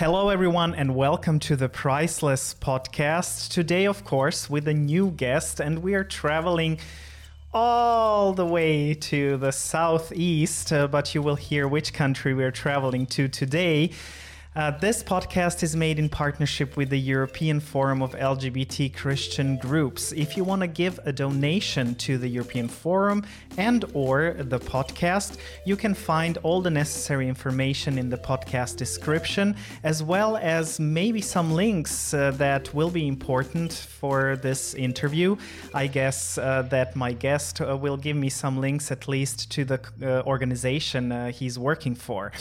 Hello, everyone, and welcome to the Priceless podcast. Today, of course, with a new guest, and we are traveling all the way to the southeast, uh, but you will hear which country we're traveling to today. Uh, this podcast is made in partnership with the European Forum of LGBT Christian Groups. If you want to give a donation to the European Forum and or the podcast, you can find all the necessary information in the podcast description as well as maybe some links uh, that will be important for this interview. I guess uh, that my guest uh, will give me some links at least to the uh, organization uh, he's working for.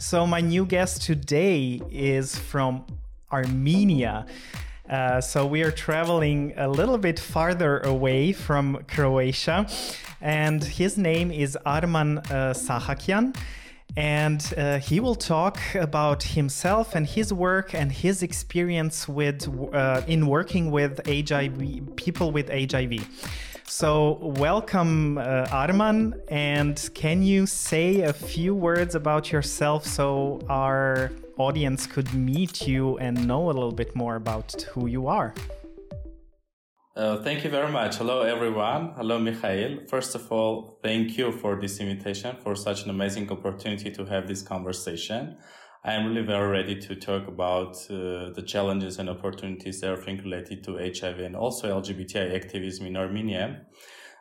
So my new guest today is from Armenia. Uh, so we are traveling a little bit farther away from Croatia, and his name is Arman uh, Sahakian. And uh, he will talk about himself and his work and his experience with uh, in working with HIV people with HIV. So, welcome, uh, Arman. And can you say a few words about yourself so our audience could meet you and know a little bit more about who you are? Uh, thank you very much. Hello, everyone. Hello, Mikhail. First of all, thank you for this invitation, for such an amazing opportunity to have this conversation. I am really very ready to talk about uh, the challenges and opportunities, everything related to HIV and also LGBTI activism in Armenia.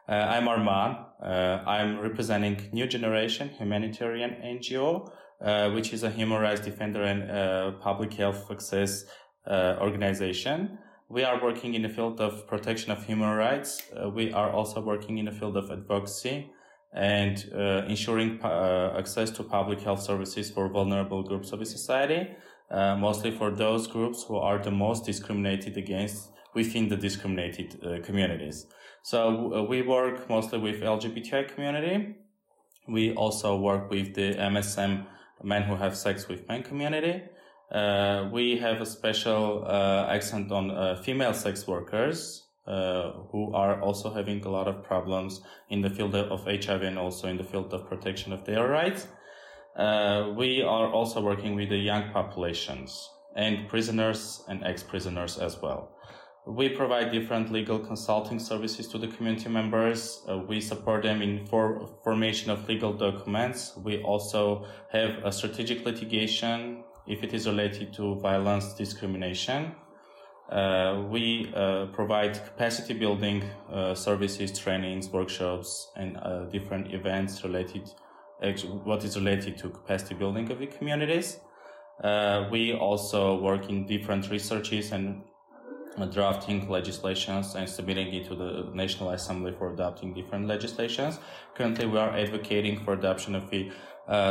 Uh, I'm Arman. Uh, I'm representing New Generation Humanitarian NGO, uh, which is a human rights defender and uh, public health access uh, organization. We are working in the field of protection of human rights. we are also working in the field of advocacy and uh, ensuring uh, access to public health services for vulnerable groups of society, uh, mostly for those groups who are the most discriminated against within the discriminated uh, communities. So uh, we work mostly with LGBTI community. We also work with the MSM men who have sex with men community. Uh, we have a special accent on female sex workers uh, who are also having a lot of problems in the field of HIV and also in the field of protection of their rights. Uh, we are also working with the young populations and prisoners and ex-prisoners as well. We provide different legal consulting services to the community members. Uh, we support them in for formation of legal documents. We also have a strategic litigation if it is related to violence, discrimination, uh, we uh, provide capacity building uh, services, trainings, workshops, and uh, different events related, what is related to capacity building of the communities. Uh, we also work in different researches and uh, drafting legislations and submitting it to the National Assembly for adopting different legislations. Currently, we are advocating for adoption of the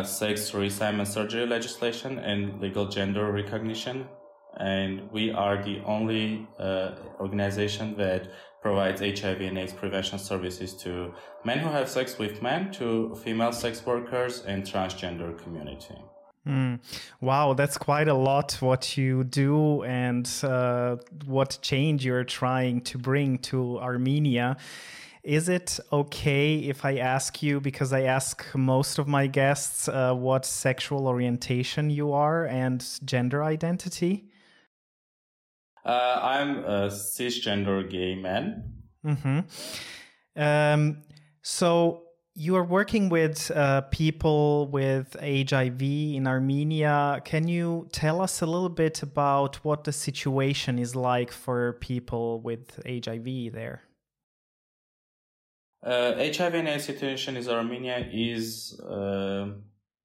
sex reassignment surgery legislation and legal gender recognition and we are the only uh, organization that provides HIV and AIDS prevention services to men who have sex with men, to female sex workers, and transgender community. Mm. Wow, that's quite a lot what you do and uh, what change you're trying to bring to Armenia. Is it okay if I ask you, because I ask most of my guests, uh, what sexual orientation you are and gender identity? Uh, I'm a cisgender gay man. Mm-hmm. Um, so you are working with uh, people with HIV in Armenia. Can you tell us a little bit about what the situation is like for people with HIV there? Uh, HIV and AIDS situation in Armenia is, uh,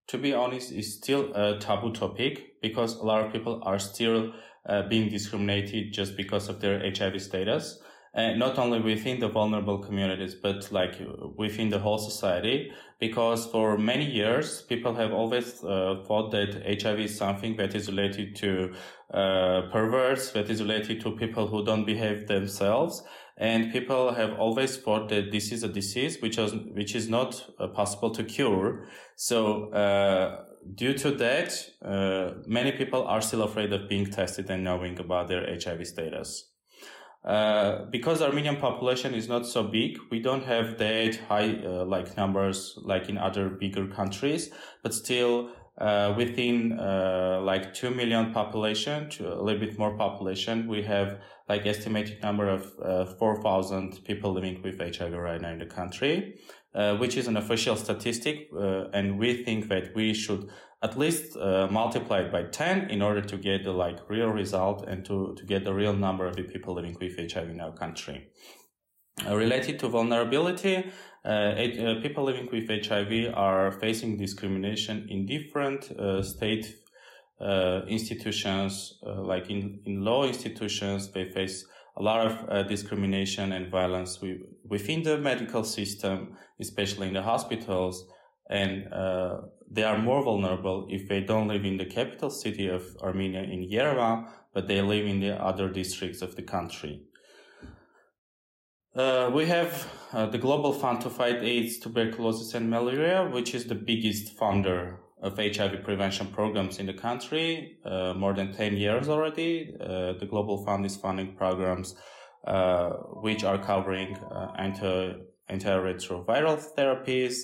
to be honest, is still a taboo topic because a lot of people are still uh, being discriminated just because of their HIV status. And not only within the vulnerable communities, but like within the whole society, because for many years, people have always uh, thought that HIV is something that is related to uh, perverts, that is related to people who don't behave themselves. And people have always thought that this is a disease which is, which is not uh, possible to cure. So, uh, due to that, uh, many people are still afraid of being tested and knowing about their HIV status. Uh, because Armenian population is not so big, we don't have that high uh, like numbers like in other bigger countries, but still uh, within uh, like 2 million population to a little bit more population, we have like estimated number of uh, 4,000 people living with HIV right now in the country, uh, which is an official statistic. Uh, and we think that we should at least uh, multiply it by 10 in order to get the like real result and to, to get the real number of the people living with HIV in our country. related to vulnerability, uh, uh, people living with HIV are facing discrimination in different uh, state institutions, like in, in law institutions, they face a lot of discrimination and violence within the medical system, especially in the hospitals. And they are more vulnerable if they don't live in the capital city of Armenia in Yerevan, but they live in the other districts of the country. Uh, we have uh, the Global Fund to Fight AIDS, Tuberculosis, and Malaria, which is the biggest funder of HIV prevention programs in the country. Uh, more than 10 years already. Uh, the Global Fund is funding programs uh, which are covering uh, anti antiretroviral therapies,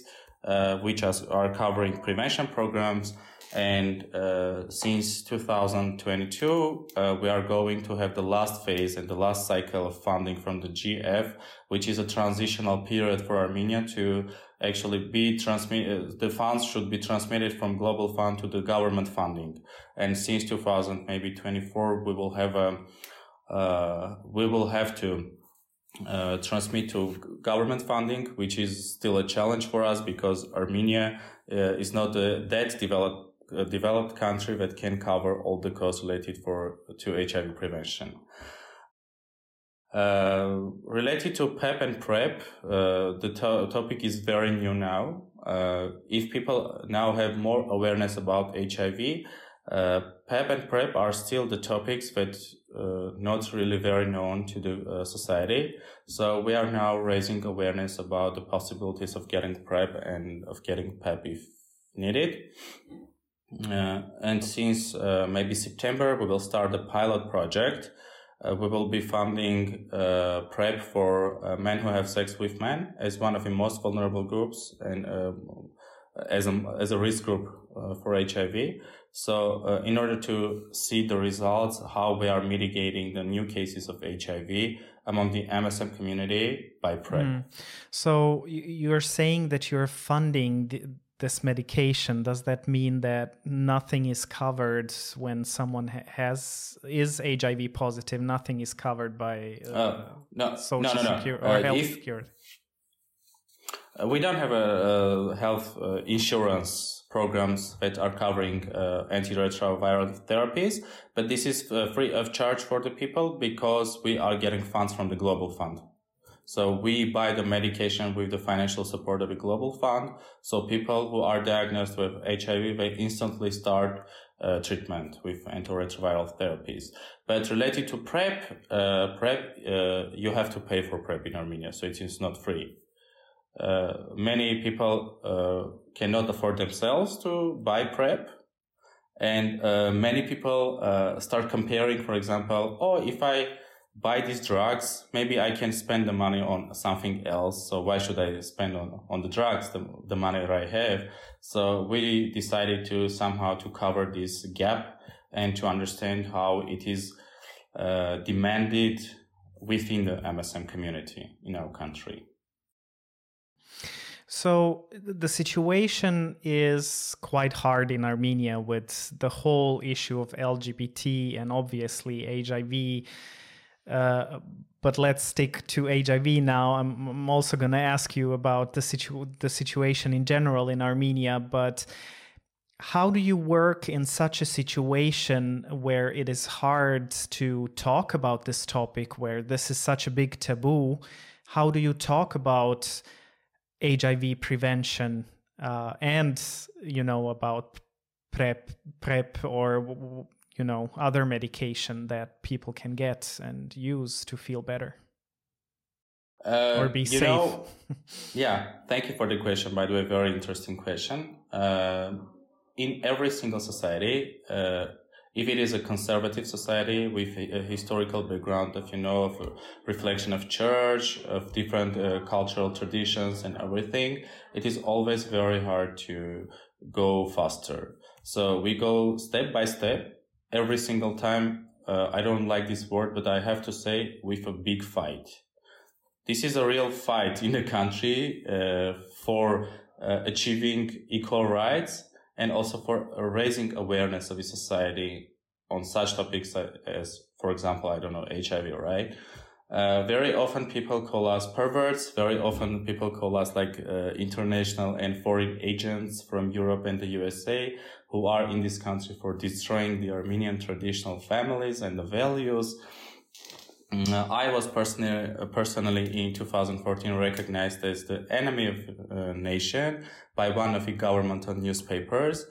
which are covering prevention programs and uh, since 2022, uh, we are going to have the last phase and the last cycle of funding from the GF, which is a transitional period for Armenia to actually be transmitted. Uh, the funds should be transmitted from global fund to the government funding. And since 2000, maybe 24, we will have a, uh, we will have to uh, transmit to government funding, which is still a challenge for us because Armenia uh, is not uh, that developed a developed country that can cover all the costs related for to HIV prevention. Uh, related to PEP and PrEP, uh, the to- topic is very new now. Uh, if people now have more awareness about HIV, uh, PEP and PrEP are still the topics that uh, not really very known to the uh, society. So we are now raising awareness about the possibilities of getting PrEP and of getting PEP if needed. Uh, and since uh, maybe September, we will start a pilot project. Uh, we will be funding uh, PrEP for uh, men who have sex with men as one of the most vulnerable groups and as, a, as a risk group uh, for HIV. So, in order to see the results, how we are mitigating the new cases of HIV among the MSM community by PrEP. Mm. So, you're saying that you're funding the this medication does that mean that nothing is covered when someone ha- has is hiv positive nothing is covered by uh, uh, no, social no, no, no. security or uh, health if, security uh, we don't have a, a health uh, insurance programs that are covering uh, antiretroviral therapies but this is free of charge for the people because we are getting funds from the global fund so we buy the medication with the financial support of a global fund. So people who are diagnosed with HIV, they instantly start uh, treatment with antiretroviral therapies. But related to PrEP, uh, PrEP, uh, you have to pay for PrEP in Armenia. So it is not free. Uh, many people uh, cannot afford themselves to buy PrEP. And uh, many people start comparing, for example, oh, if I buy these drugs, maybe I can spend the money on something else. So why should I spend on, on the drugs, the, the money that I have? So we decided to somehow to cover this gap and to understand how it is uh, demanded within the MSM community in our country. So the situation is quite hard in Armenia with the whole issue of LGBT and obviously HIV uh, but let's stick to HIV now. I'm, I'm also going to ask you about the, situ- the situation in general in Armenia, but how do you work in such a situation where it is hard to talk about this topic, where this is such a big taboo? How do you talk about HIV prevention uh, and, you know, about PrEP, PrEP or you know other medication that people can get and use to feel better. Uh, or be safe. know, yeah thank you for the question by the way very interesting question. Uh, in every single society uh, if it is a conservative society with a, historical background of you know of reflection of church of different uh, cultural traditions and everything it is always very hard to go faster. So we go step by step every single time. Uh, I don't like this word, but I have to say with a big fight. This is a real fight in the country uh, for uh, achieving equal rights and also for raising awareness of the society on such topics as, for example, I don't know, HIV, right? Uh, very often people call us perverts. Very often people call us like uh, international and foreign agents from Europe and the USA who are in this country for destroying the Armenian traditional families and the values. Mm, uh, I was personally, uh, personally in 2014 recognized as the enemy of uh, nation by one of the governmental newspapers.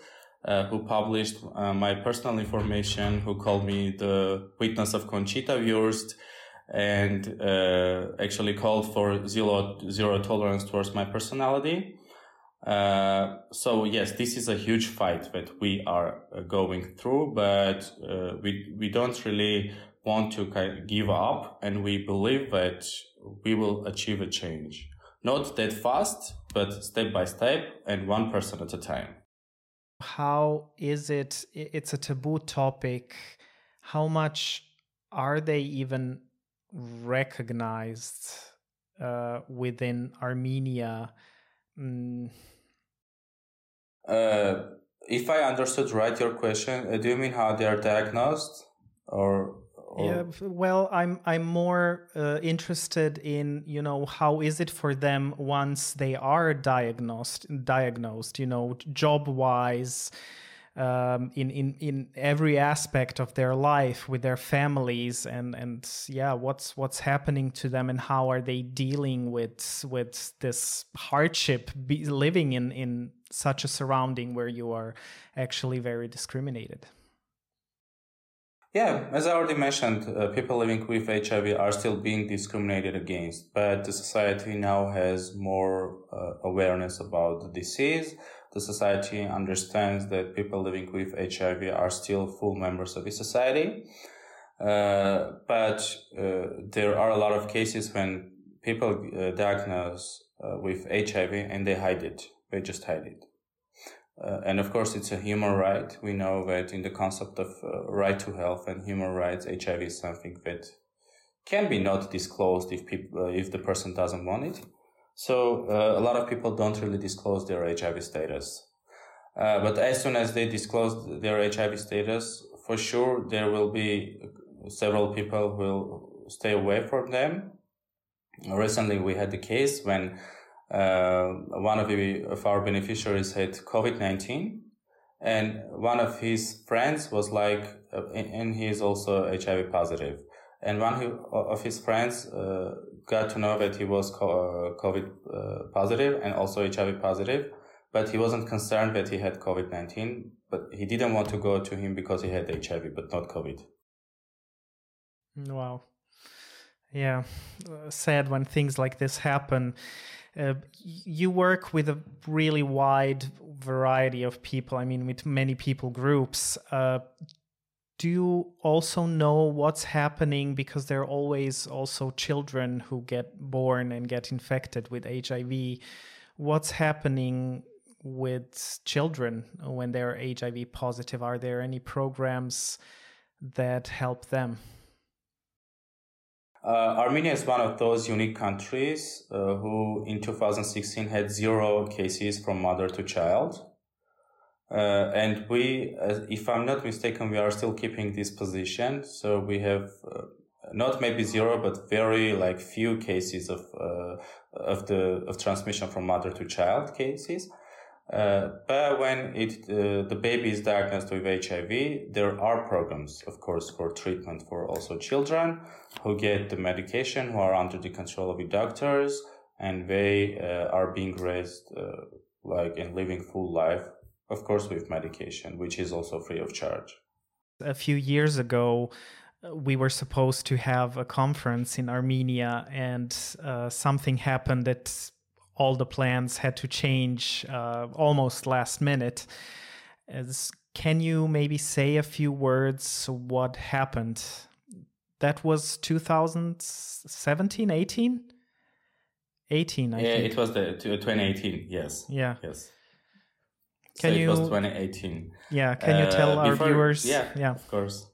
Uh, who published uh, my personal information, who called me the witness of Conchita Wurst, and uh, actually called for zero zero tolerance towards my personality. Uh, so yes, this is a huge fight that we are uh, going through, but uh, we we don't really want to kind of give up, and we believe that we will achieve a change. Not that fast, but step by step and one person at a time. How is it? It's a taboo topic. How much are they even recognized uh, within Armenia? Mm. Uh, if I understood right your question, uh, do you mean how they are diagnosed, or, or? Yeah, well, I'm I'm more uh, interested in you know how is it for them once they are diagnosed diagnosed you know job wise um, in in in every aspect of their life with their families and and yeah what's what's happening to them and how are they dealing with with this hardship living in in such a surrounding where you are actually very discriminated? Yeah, as I already mentioned, uh, people living with HIV are still being discriminated against, but the society now has more uh, awareness about the disease the society understands that people living with HIV are still full members of the society. Uh, but uh, there are a lot of cases when people uh, diagnose uh, with HIV and they hide it. They just hide it. Uh, and of course, it's a human right. We know that in the concept of uh, right to health and human rights, HIV is something that can be not disclosed if people, if the person doesn't want it. So uh, a lot of people don't really disclose their HIV status. Uh, but as soon as they disclose their HIV status, for sure there will be several people will stay away from them. Recently, we had the case when uh, one of, the, of our beneficiaries had COVID 19, and one of his friends was like, uh, and he is also HIV positive. And one of his friends uh, got to know that he was uh, COVID uh, positive and also HIV positive, but he wasn't concerned that he had COVID 19, but he didn't want to go to him because he had HIV, but not COVID. Wow. Yeah, sad when things like this happen. Uh, you work with a really wide variety of people. I mean, with many people groups. Uh, do you also know what's happening? Because there are always also children who get born and get infected with HIV what's happening with children when they're HIV positive? Are there any programs that help them? Uh, Armenia is one of those unique countries uh, who in 2016 had zero cases from mother to child uh, and we, if I'm not mistaken, we are still keeping this position. So we have uh, not maybe zero, but very like few cases of uh, of the of transmission from mother to child cases. Uh, but when it uh, the baby is diagnosed with HIV, there are programs, of course, for treatment for also children who get the medication, who are under the control of the doctors, and they are being raised like and living full life of course, with medication, which is also free of charge. A few years ago, uh, we were supposed to have a conference in Armenia, and uh, something happened that all the plans had to change uh, almost last minute. As, can you maybe say a few words what happened? That was 2017, 18? 18, I yeah, think. it was the 2018, yes. Yeah. Yes Can so you? It was 2018. Yeah. Can you tell Uh, our before- viewers? Yeah, Yeah. of course.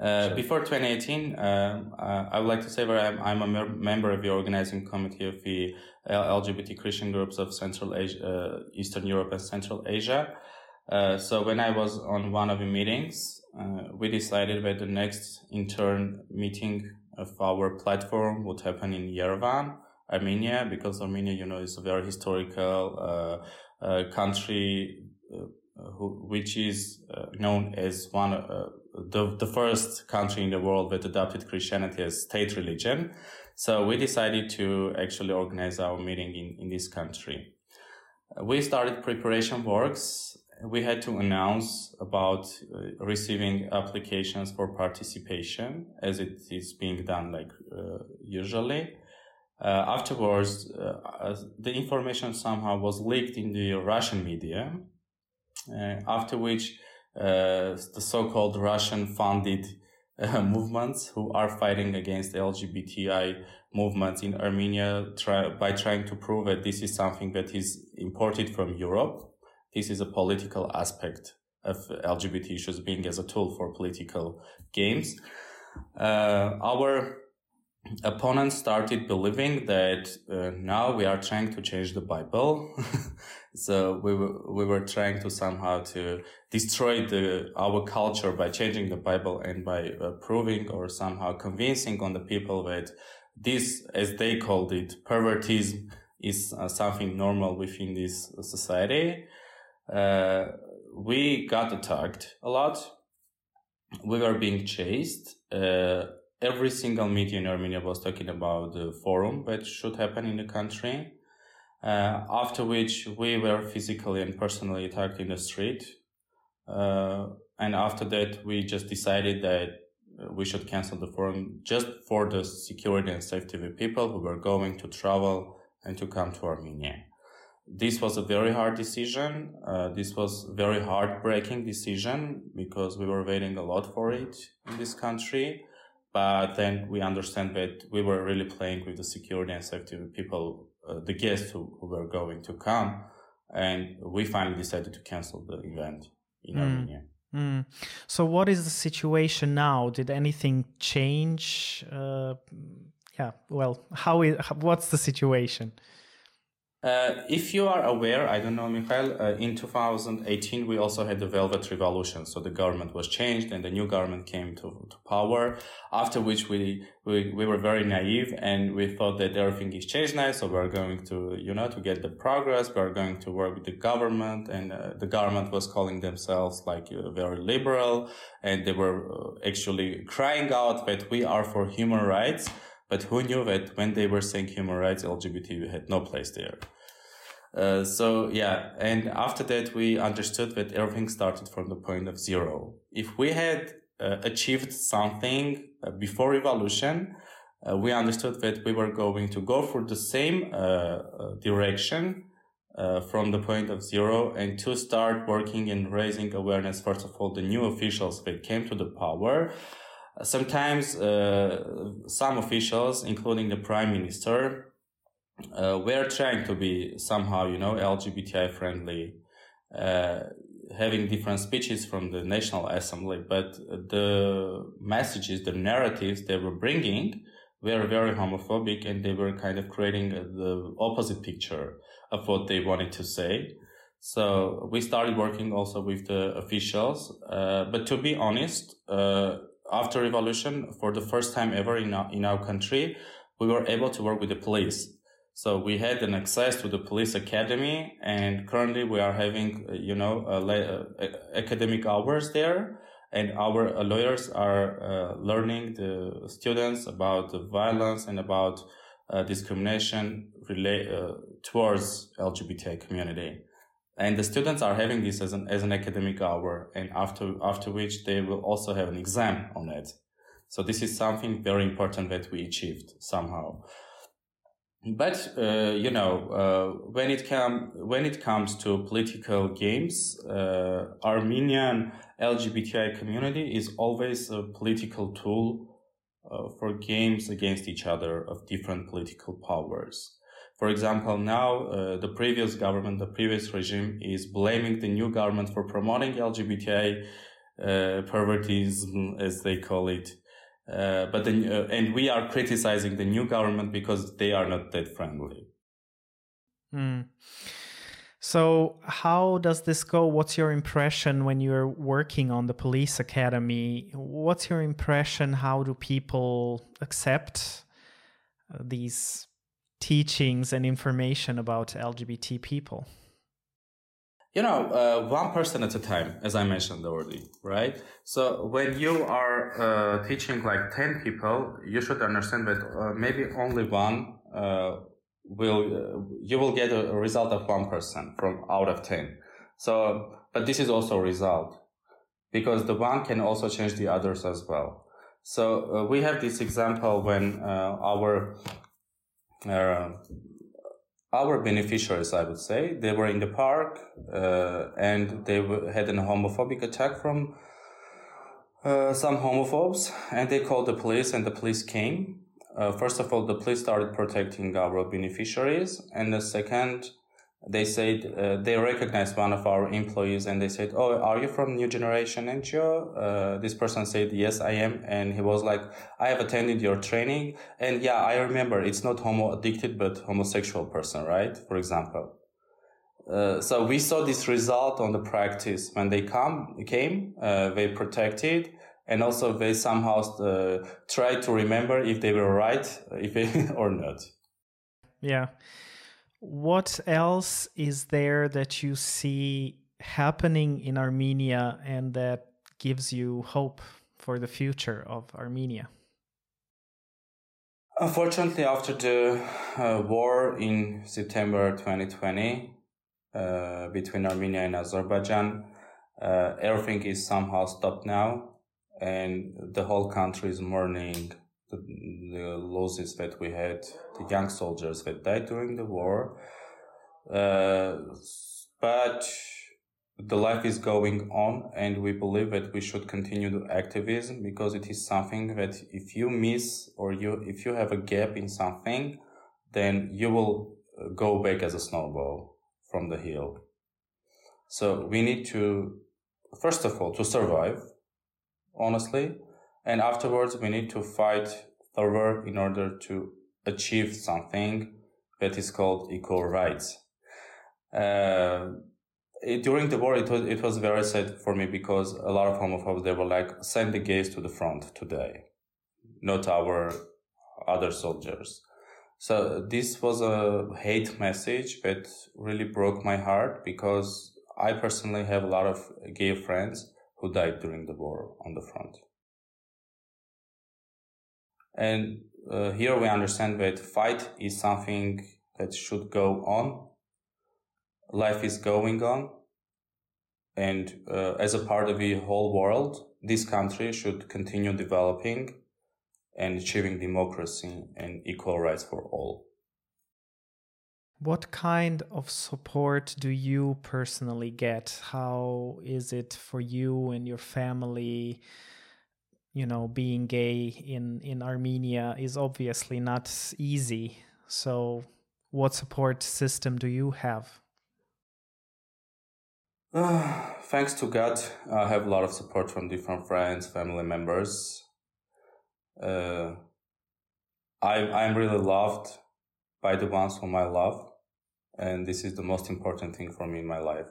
Uh, Sure. Before 2018, um, uh, I would like to say that I'm, I'm a mer- member of the organizing committee of the LGBT Christian groups of Central Asia, uh, Eastern Europe and Central Asia. Uh, so when I was on one of the meetings, uh, we decided that the next intern meeting of our platform would happen in Yerevan, Armenia, because Armenia, you know, is a very historical country uh, who, which is uh, known as one uh, the the first country in the world that adopted Christianity as state religion. So we decided to actually organize our meeting in in this country. We started preparation works. We had to announce about uh, receiving applications for participation, as it is being done like uh, usually. Uh, afterwards, uh, the information somehow was leaked in the Russian media, uh, after which uh, the so-called Russian-funded uh, movements who are fighting against LGBTI movements in Armenia try, by trying to prove that this is something that is imported from Europe. This is a political aspect of LGBT issues being as a tool for political games. Uh, our opponents started believing that uh, now we are trying to change the Bible. so we were, we were trying to somehow to destroy the, our culture by changing the Bible and by uh, proving or somehow convincing on the people that this, as they called it, pervertism is uh, something normal within this society. Uh, we got attacked a lot. We were being chased. Uh, every single media in Armenia was talking about the forum that should happen in the country. Uh, after which we were physically and personally attacked in the street. Uh, and after that, we just decided that we should cancel the forum just for the security and safety of the people who were going to travel and to come to Armenia. This was a very hard decision. Uh, this was very heartbreaking decision because we were waiting a lot for it in this country but then we understand that we were really playing with the security and safety of the people, uh, the guests who, who, were going to come, and we finally decided to cancel the event in mm. Armenia. Mm. So, what is the situation now? Did anything change? Uh, yeah, well, how is what's the situation? Uh, if you are aware, I don't know, Mikhail, uh, in 2018, we also had the Velvet Revolution. So the government was changed and the new government came to, to power, after which we, we, we were very naive and we thought that everything is changed now. So we're going to, you know, to get the progress. We're going to work with the government and uh, the government was calling themselves like uh, very liberal and they were uh, actually crying out that we are for human rights. But who knew that when they were saying human rights, LGBT had no place there. Uh, so yeah, and after that we understood that everything started from the point of zero. If we had uh, achieved something uh, before revolution, uh, we understood that we were going to go for the same uh, direction from the point of zero and to start working and raising awareness. First of all, the new officials that came to the power. Sometimes some officials, including the prime minister, uh, we're trying to be somehow, you know, LGBTI friendly, uh, having different speeches from the National Assembly, but the messages, the narratives they were bringing were very homophobic and they were kind of creating the opposite picture of what they wanted to say. So we started working also with the officials. Uh, but to be honest, uh, after revolution, for the first time ever in our, in our country, we were able to work with the police. So we had an access to the police academy and currently we are having, you know, uh, academic hours there and our lawyers are uh, learning the students about the violence and about uh, discrimination relate, uh, towards LGBTI community. And the students are having this as an, as an academic hour and after, after which they will also have an exam on it. So this is something very important that we achieved somehow but uh, you know uh, when it come when it comes to political games uh, armenian lgbti community is always a political tool uh, for games against each other of different political powers For example, now uh, the previous government, the previous regime is blaming the new government for promoting LGBTI uh, pervertism, as they call it. Uh, but then, uh, and we are criticizing the new government because they are not that friendly. Mm. So, how does this go? What's your impression when you're working on the police academy? What's your impression? How do people accept uh, these teachings and information about LGBT people? You know, uh, one person at a time, as I mentioned already, right? So when you are uh, teaching like 10 people, you should understand that uh, maybe only one uh, will uh, you will get a, result of one person from out of ten. So, but this is also a result because the one can also change the others as well. So uh, we have this example when our our beneficiaries, I would say, they were in the park uh, and they had a homophobic attack from uh, some homophobes, and they called the police, and the police came. Uh, first of all, the police started protecting our beneficiaries, and the second, they said uh, they recognized one of our employees, and they said, "Oh, are you from New Generation NGO?" Uh, this person said, "Yes, I am," and he was like, "I have attended your training, and yeah, I remember it's not homo addicted, but homosexual person, right? For example." Uh, so we saw this result on the practice when they come came, uh, they protected and also they somehow uh, try to remember if they were right if they, or not yeah what else is there that you see happening in armenia and that gives you hope for the future of armenia? Unfortunately after the uh, war in september 2020 uh, between armenia and azerbaijan uh, everything is somehow stopped now and the whole country is mourning the, the losses that we had, the young soldiers that died during the war. Uh, but the life is going on and we believe that we should continue the activism because it is something that if you miss or you if you have a gap in something then you will go back as a snowball from the hill so we need to first of all to survive honestly. And afterwards, we need to fight further in order to achieve something that is called equal rights. Uh, it, during the war, it was, it was very sad for me because a lot of homophobes, they were like, send the gays to the front today, not our other soldiers. So this was a hate message that really broke my heart because I personally have a lot of gay friends who died during the war on the front. And uh, here we understand that fight is something that should go on. Life is going on. And uh, as a part of the whole world, this country should continue developing and achieving democracy and equal rights for all. What kind of support do you personally get? How is it for you and your family? You know, being gay in, in Armenia is obviously not easy. So, what support system do you have? Uh, thanks to God, I have a lot of support from different friends, family members. Uh, I, I'm really loved by the ones whom I love. And this is the most important thing for me in my life.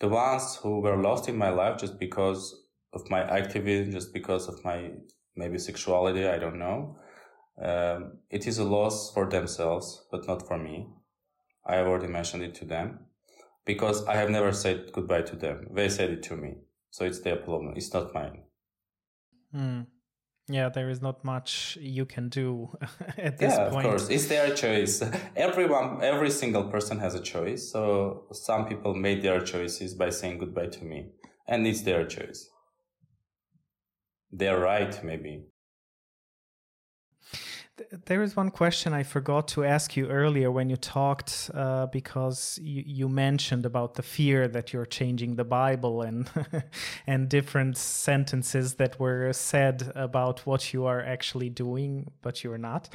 The ones who were lost in my life just because of my activism, just because of my maybe sexuality, I don't know. Um, it is a loss for themselves, but not for me. I have already mentioned it to them because I have never said goodbye to them. They said it to me. So it's their problem. It's not mine. Mm yeah there is not much you can do at this yeah, point of course it's their choice everyone every single person has a choice so some people made their choices by saying goodbye to me and it's their choice they're right maybe there is one question I forgot to ask you earlier when you talked, uh, because you, you, mentioned about the fear that you're changing the Bible and and different sentences that were said about what you are actually doing, but you're not.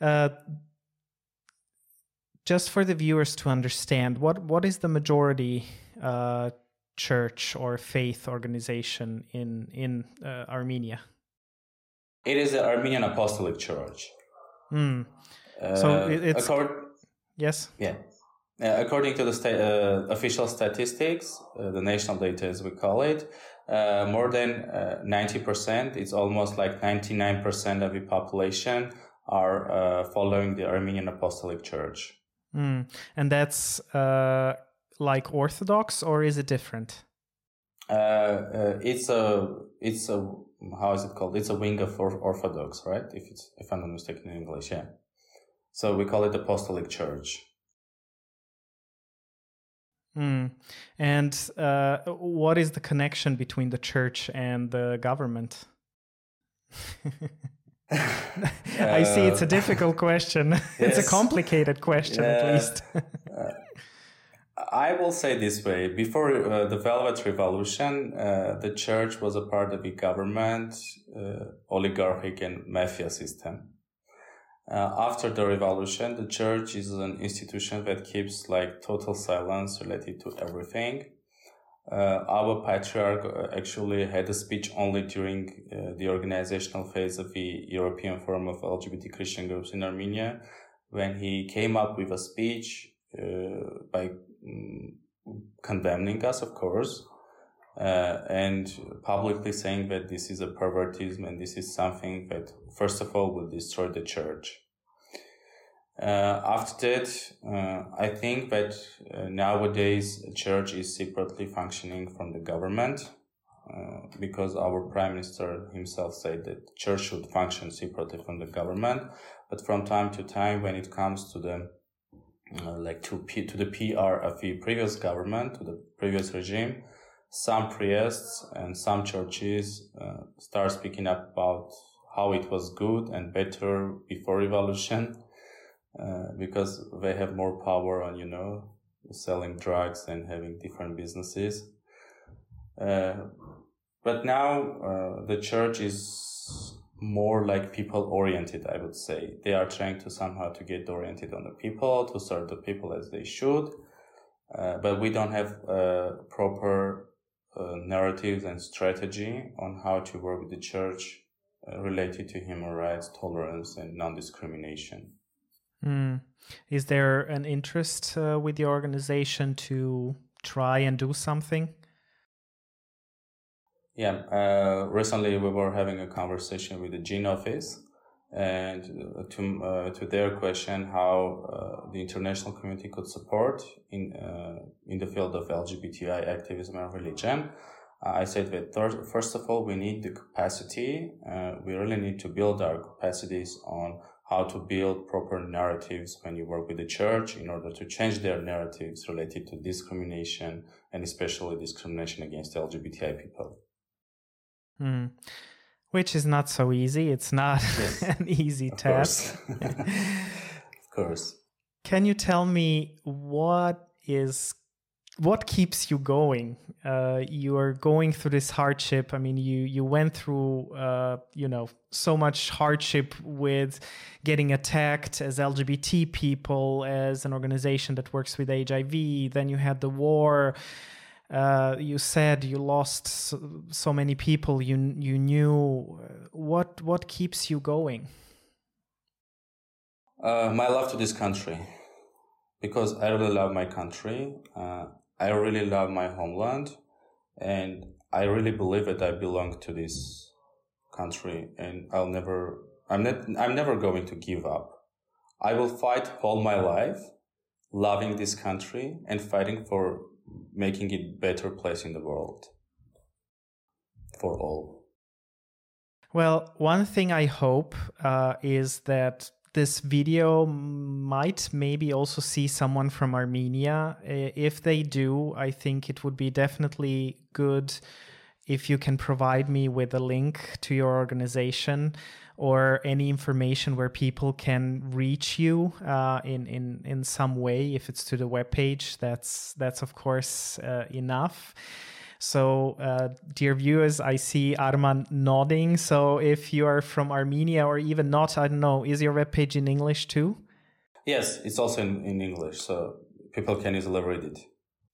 Uh, just for the viewers to understand, what what is the majority uh, church or faith organization in in uh, Armenia? It is the Armenian Apostolic Church. Mm. so it's accord- yes. Yeah. Uh, according to the sta- uh, official statistics, uh, the national data as we call it, uh, more than 90%, it's almost like 99% of the population are following the Armenian Apostolic Church. Mm. And that's like Orthodox or is it different? it's a, it's a, how is it called? It's a wing of Orthodox, right? If it's, if I'm not mistaken in English, yeah. So we call it Apostolic Church. Mm. And uh, what is the connection between the church and the government? I see it's a uh, difficult question. Yes. it's a complicated question, yeah. at least. I will say this way before uh, the Velvet Revolution, uh, the church was a part of the government, uh, oligarchic, and mafia system. Uh, after the revolution, the church is an institution that keeps like total silence related to everything. Uh, our patriarch uh, actually had a speech only during the organizational phase of the European Forum of LGBT Christian Groups in Armenia, when he came up with a speech by condemning us, of course, uh, and publicly saying that this is a pervertism and this is something that, first of all, will destroy the church. Uh, after that, uh, I think that uh, nowadays church is secretly functioning from the government uh, because our prime minister himself said that church should function separately from the government. But from time to time, when it comes to the uh, like to P- to the PR of the previous government, to the previous regime, some priests and some churches uh, start speaking up about how it was good and better before revolution, uh, because they have more power on you know selling drugs and having different businesses. Uh, but now uh, the church is more like people oriented i would say. They are trying to somehow to get oriented on the people to serve the people as they should. Uh, but we don't have uh, proper uh, narratives and strategy on how to work with the church uh, related to human rights tolerance and non-discrimination. Mm. is there an interest uh, with the organization to try and do something yeah, uh, recently we were having a conversation with the Gene Office, and to uh, to their question how uh, the international community could support in uh, in the field of LGBTI activism and religion. Uh, I said that third, first of all we need the capacity. Uh, we really need to build our capacities on how to build proper narratives when you work with the church in order to change their narratives related to discrimination and especially discrimination against LGBTI people. Mm. Which is not so easy. It's not yes. an easy of task. Course. of course. Can you tell me what is what keeps you going? Uh, you are going through this hardship. I mean, you you went through uh, you know so much hardship with getting attacked as LGBT people, as an organization that works with HIV. Then you had the war. Uh, you said you lost so, so, many people you you knew. What what keeps you going? Uh, my love to this country, because I really love my country. Uh, I really love my homeland, and I really believe that I belong to this country, and I'll never. I'm not. I'm never going to give up. I will fight all my life, loving this country and fighting for making it better place in the world for all. Well, one thing I hope uh, is that this video might maybe also see someone from Armenia. If they do, I think it would be definitely good if you can provide me with a link to your organization or any information where people can reach you uh, in in in some way. If it's to the web page, that's that's of course uh, enough. So, uh, dear viewers, I see Arman nodding. So, if you are from Armenia or even not, I don't know, is your web page in English too? Yes, it's also in, in English, so people can easily read it.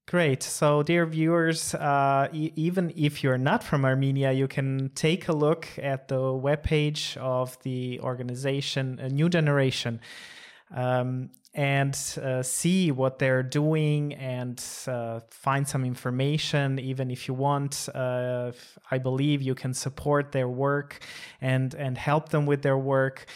Great. So, dear viewers, uh, e- even if you're not from Armenia, you can take a look at the webpage of the organization, A New Generation, um, and uh, see what they're doing and uh, find some information. Even if you want, uh, I believe you can support their work and and help them with their work.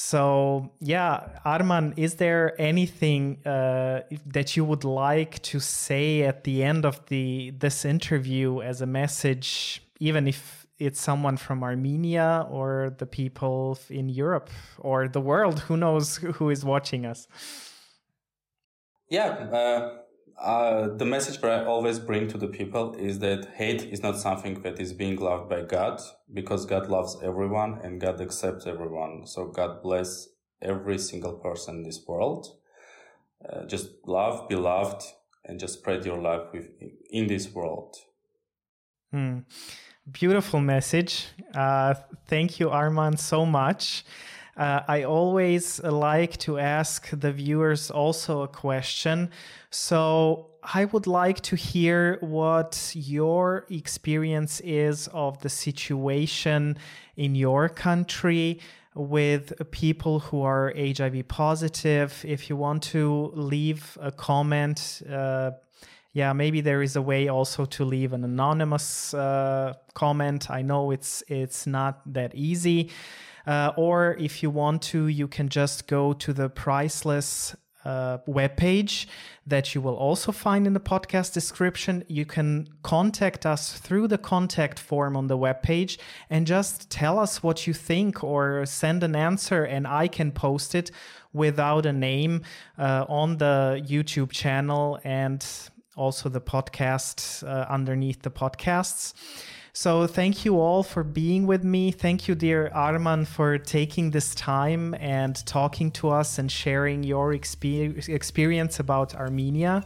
So, yeah, Arman, is there anything uh, that you would like to say at the end of the this interview as a message, even if it's someone from Armenia or the people in Europe or the world? Who knows who is watching us? Yeah, uh, uh, the message that I always bring to the people is that hate is not something that is being loved by God because God loves everyone and God accepts everyone. So God bless every single person in this world. Uh, just love, be loved, and just spread your love with, in this world. Hmm. Beautiful message. Uh, thank you, Arman, so much. Uh, I always like to ask the viewers also a question. So I would like to hear what your experience is of the situation in your country with people who are HIV positive. If you want to leave a comment, uh, yeah, maybe there is a way also to leave an anonymous uh, comment. I know it's it's not that easy. Uh, or if you want to, you can just go to the priceless uh, webpage that you will also find in the podcast description. You can contact us through the contact form on the webpage and just tell us what you think or send an answer, and I can post it without a name uh, on the YouTube channel and also the podcast uh, underneath the podcasts. So thank you all for being with me. Thank you, dear Arman, for taking this time and talking to us and sharing your exper- experience about Armenia.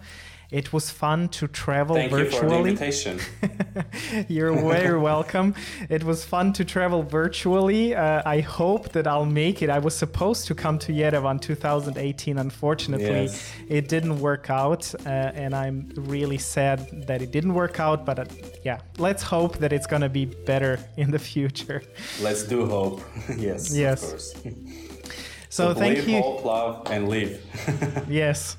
It was fun to travel Thank virtually. you for the invitation. You're very welcome. It was fun to travel virtually. Uh, I hope that I'll make it. I was supposed to come to Yerevan 2018. Unfortunately, Yes. it didn't work out, uh, and I'm really sad that it didn't work out. But uh, yeah, let's hope that it's gonna be better in the future. Let's do hope. yes. Yes. Of course. So, thank believe, you. hope, love, and live. Yes.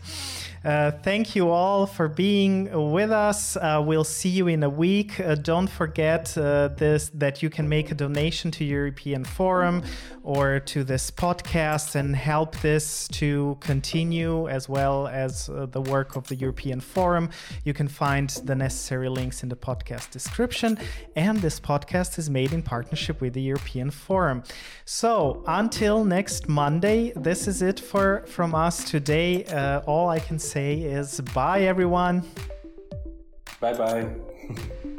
Uh, thank you all for being with us. Uh, we'll see you in a week. Uh, don't forget uh, this that you can make a donation to European Forum or to this podcast and help this to continue as well as uh, the work of the European Forum. You can find the necessary links in the podcast description. And this podcast is made in partnership with the European Forum. So until next Monday, this is it for from us today. All I can say is bye, everyone. bye bye.